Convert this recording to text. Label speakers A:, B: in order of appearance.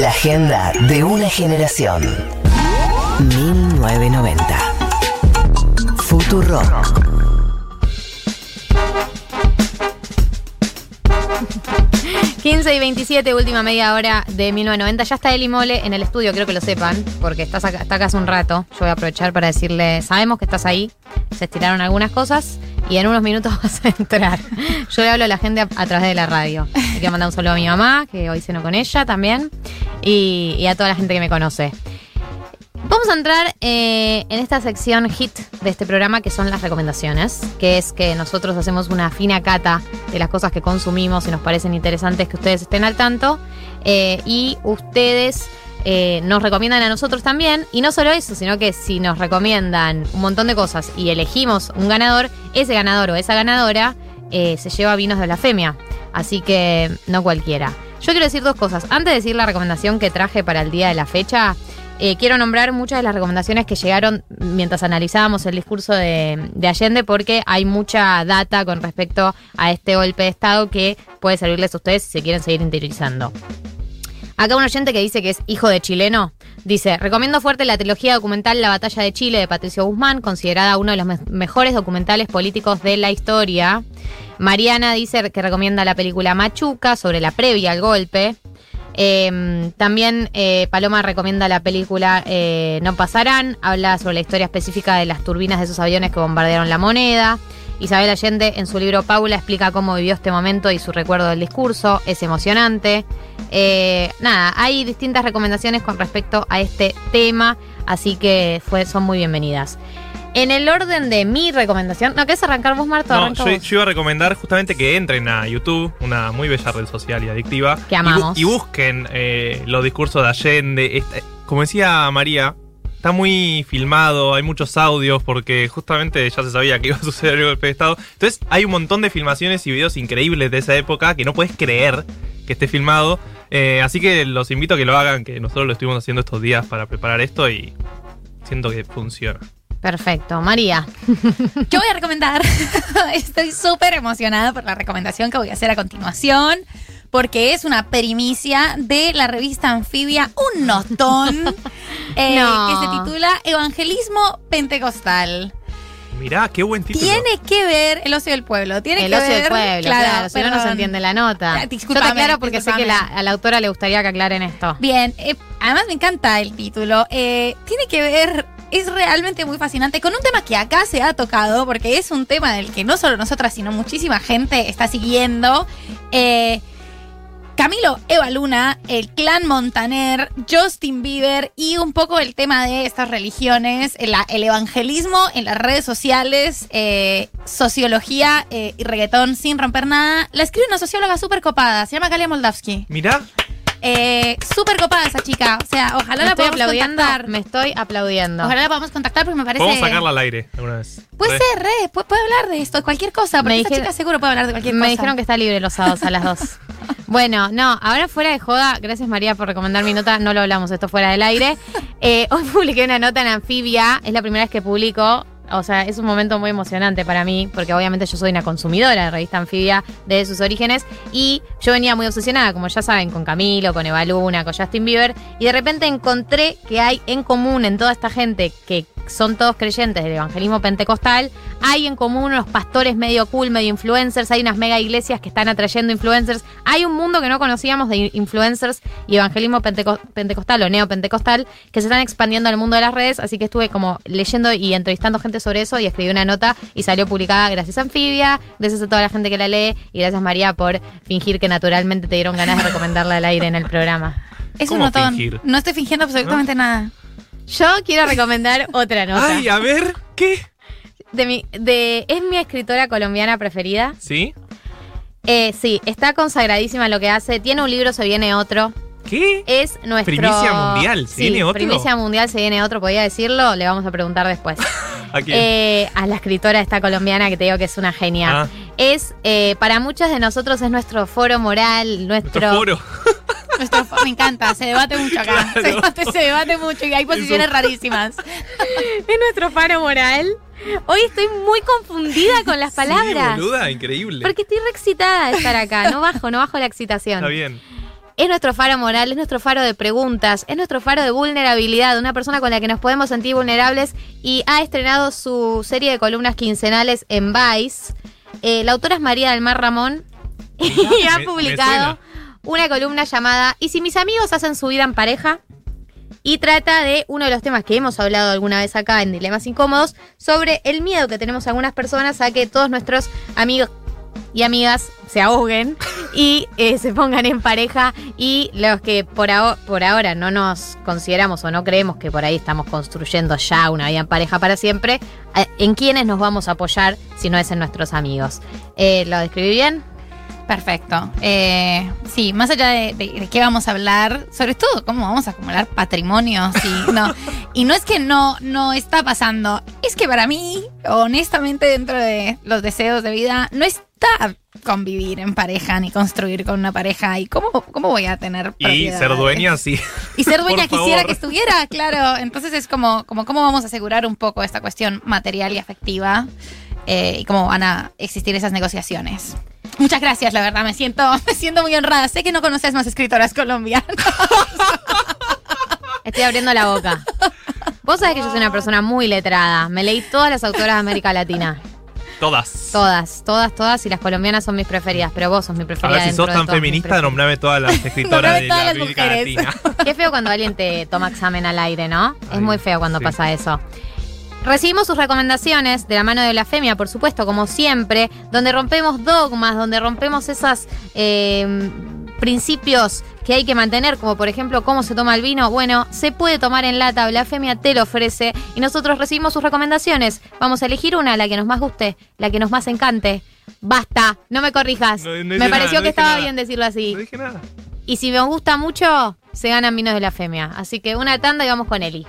A: La agenda de una generación. 1990. Futurock.
B: ...15 y 27, última media hora de 1990. Ya está Eli Mole en el estudio, creo que lo sepan, porque estás acá, está acá hace un rato. Yo voy a aprovechar para decirle, sabemos que estás ahí, se estiraron algunas cosas y en unos minutos vas a entrar. Yo le hablo a la gente a través de la radio. Quiero mandar un saludo a mi mamá, que hoy ceno con ella también, y, a toda la gente que me conoce. Vamos a entrar eh, en esta sección hit de este programa que son las recomendaciones, que es que nosotros hacemos una fina cata de las cosas que consumimos y nos parecen interesantes que ustedes estén al tanto eh, y ustedes eh, nos recomiendan a nosotros también y no solo eso, sino que si nos recomiendan un montón de cosas y elegimos un ganador, ese ganador o esa ganadora se lleva vinos de blasfemia, así que no cualquiera. Yo quiero decir dos cosas. Antes de decir la recomendación que traje para el día de la fecha, eh, quiero nombrar muchas de las recomendaciones que llegaron mientras analizábamos el discurso de, de, Allende, porque hay mucha data con respecto a este golpe de Estado que puede servirles a ustedes si se quieren seguir interiorizando. Acá un oyente que dice que es hijo de chileno. Dice, recomiendo fuerte la trilogía documental La Batalla de Chile de Patricio Guzmán, considerada uno de los me mejores documentales políticos de la historia. Mariana dice que recomienda la película Machuca sobre la previa al golpe. Eh, también eh, Paloma recomienda la película eh, No Pasarán, habla sobre la historia específica de las turbinas de esos aviones que bombardearon la moneda. Isabel Allende en su libro Paula explica cómo vivió este momento y su recuerdo del discurso, es emocionante. nada, hay distintas recomendaciones con respecto a este tema, así que son muy bienvenidas. En el orden de mi recomendación, ¿no querés arrancar vos, Marto?
C: No, yo, yo, iba a recomendar justamente que entren a YouTube, una muy bella red social y adictiva.
B: Que amamos.
C: Y, y busquen eh, los discursos de Allende. Esta, como decía María, está muy filmado, hay muchos audios porque justamente ya se sabía que iba a suceder el golpe de Estado. Entonces hay un montón de filmaciones y videos increíbles de esa época que no puedes creer que esté filmado. Eh, así que los invito a que lo hagan, que nosotros lo estuvimos haciendo estos días para preparar esto y siento que funciona.
B: Perfecto. María.
D: Yo voy a recomendar, estoy súper emocionada por la recomendación que voy a hacer a continuación, porque es una primicia de la revista anfibia Un Notón, eh,
B: No.
D: que se titula Evangelismo Pentecostal.
C: Mirá, qué buen título.
D: Tiene que ver el ocio del pueblo. Tiene
B: el
D: que
B: ocio
D: ver,
B: del pueblo, claro, si no, no se entiende la nota.
D: Ah,
B: Yo te aclaro porque sé que la, a la autora le gustaría que aclaren esto.
D: Bien, eh, además me encanta el título. Eh, tiene que ver, es realmente muy fascinante con un tema que acá se ha tocado, porque es un tema del que no solo nosotras, sino muchísima gente está siguiendo. Eh, Camilo Eva Luna, el clan Montaner, Justin Bieber y un poco el tema de estas religiones, el, el evangelismo en las redes sociales, eh, sociología eh, y reggaetón sin romper nada. La escribe una socióloga súper copada, se llama Galia Moldavsky.
C: Mirá,
D: Eh, súper copada esa chica. O sea, ojalá
B: Me
D: la
B: estoy
D: podamos
B: aplaudiendo,
D: contactar.
B: me estoy aplaudiendo.
D: Ojalá la podamos contactar porque me parece.
C: podemos sacarla al aire alguna vez.
D: Puede ser, re, puede, puede hablar de esto, de cualquier cosa, porque
B: Me
D: esta
B: dijeron-
D: chica seguro puede hablar de cualquier
B: Me
D: cosa.
B: dijeron que está libre los sábados a las 2. bueno, no, ahora fuera de joda, gracias María por recomendar mi nota, no lo hablamos, esto fuera del aire. Eh, hoy publiqué una nota en Anfibia, es la primera vez que publico. O sea, es un momento muy emocionante para mí, porque obviamente yo soy una consumidora de revista Anfibia desde sus orígenes. Y yo venía muy obsesionada, como ya saben, con Camilo, con Eva Luna, con Justin Bieber. Y de repente encontré que hay en común en toda esta gente que son todos creyentes del evangelismo pentecostal, hay en común unos pastores medio cool, medio influencers, hay unas mega iglesias que están atrayendo influencers, hay un mundo que no conocíamos de influencers y evangelismo penteco- pentecostal o neopentecostal que se están expandiendo al mundo de las redes, así que estuve como leyendo y entrevistando gente sobre eso y escribí una nota y salió publicada gracias a Anfibia, gracias a toda la gente que la lee y gracias María por fingir que naturalmente te dieron ganas de recomendarla al aire en el programa.
D: Es un
C: ¿Cómo
D: notón.
C: fingir?
D: No estoy fingiendo absolutamente nada.
B: Yo quiero recomendar otra nota.
C: Ay, a ver, ¿qué?
B: De mi, de, es mi escritora colombiana preferida.
C: ¿Sí?
B: Eh, sí, está consagradísima en lo que hace. Tiene un libro, se viene otro.
C: ¿Qué?
B: Es nuestro.
C: Primicia mundial, ¿se
B: Sí,
C: viene otro?
B: Primicia mundial, se viene otro, podía decirlo. Le vamos a preguntar después.
C: ¿A quién?
B: Eh, a la escritora esta colombiana que te digo que es una genia.
C: Ah.
B: Es, eh, para muchos de nosotros, es nuestro foro moral, nuestro.
C: Nuestro foro.
D: Me encanta, se debate mucho acá.
C: Claro.
D: Se, debate, se debate mucho y hay posiciones rarísimas.
B: es nuestro faro moral. Hoy estoy muy confundida con las palabras.
C: Sí, boluda, increíble.
B: porque estoy re excitada de estar acá. No bajo, no bajo la excitación.
C: Está bien.
B: Es nuestro faro moral, es nuestro faro de preguntas, es nuestro faro de vulnerabilidad, una persona con la que nos podemos sentir vulnerables y ha estrenado su serie de columnas quincenales en Vice. Eh, la autora es María del Mar Ramón y ha
C: me- me
B: publicado. Una columna llamada ¿Y si mis amigos hacen su vida en pareja? Y trata de uno de los temas que hemos hablado alguna vez acá en Dilemas Incómodos, sobre el miedo que tenemos algunas personas a que todos nuestros amigos y amigas se ahoguen y eh, se pongan en pareja y los que por, aho- por ahora no nos consideramos o no creemos que por ahí estamos construyendo ya una vida en pareja para siempre, eh, ¿en quiénes nos vamos a apoyar si no es en nuestros amigos? Eh, ¿Lo describí bien?
D: Perfecto. Eh, sí, más allá de, de- de qué vamos a hablar, sobre todo cómo vamos a acumular patrimonio. Sí, no. Y no es que no, no está pasando, es que para mí, honestamente, dentro de los deseos de vida, no está convivir en pareja ni construir con una pareja. ¿Y cómo, cómo voy a tener
C: Y ser dueña, sí.
D: Y ser dueña
C: Por
D: quisiera
C: favor.
D: que estuviera, claro. Entonces es como, como cómo vamos a asegurar un poco esta cuestión material y afectiva eh, y cómo van a existir esas negociaciones. Muchas gracias, la verdad, me siento, me siento muy honrada. Sé que no conoces más escritoras colombianas.
B: Estoy abriendo la boca. Vos sabés que yo soy una persona muy letrada. Me leí todas las autoras de América Latina.
C: Todas.
B: Todas, todas, todas. Y las colombianas son mis preferidas. Pero vos sos mi
C: A
B: preferida.
C: ver si sos tan feminista,
B: preferidas.
C: nombrame todas las escritoras de
D: todas
C: la
D: las
C: América
D: mujeres.
C: Latina.
B: Qué feo cuando alguien te toma examen al aire, ¿no? es muy feo cuando
C: sí.
B: pasa eso. Recibimos sus recomendaciones de la mano de la Femia, por supuesto, como siempre, donde rompemos dogmas, donde rompemos esos principios que hay que mantener, como por ejemplo cómo se toma el vino. Bueno, se puede tomar en lata, la Femia te lo ofrece y nosotros recibimos sus recomendaciones. Vamos a elegir una, la que nos más guste, la que nos más encante. Basta, no me corrijas.
C: No- no
B: me pareció
C: nada, no
B: que estaba
C: nada.
B: bien decirlo así.
C: No dije nada.
B: Y si me gusta mucho, se ganan vinos de la Femia. Así que una tanda y vamos con Eli.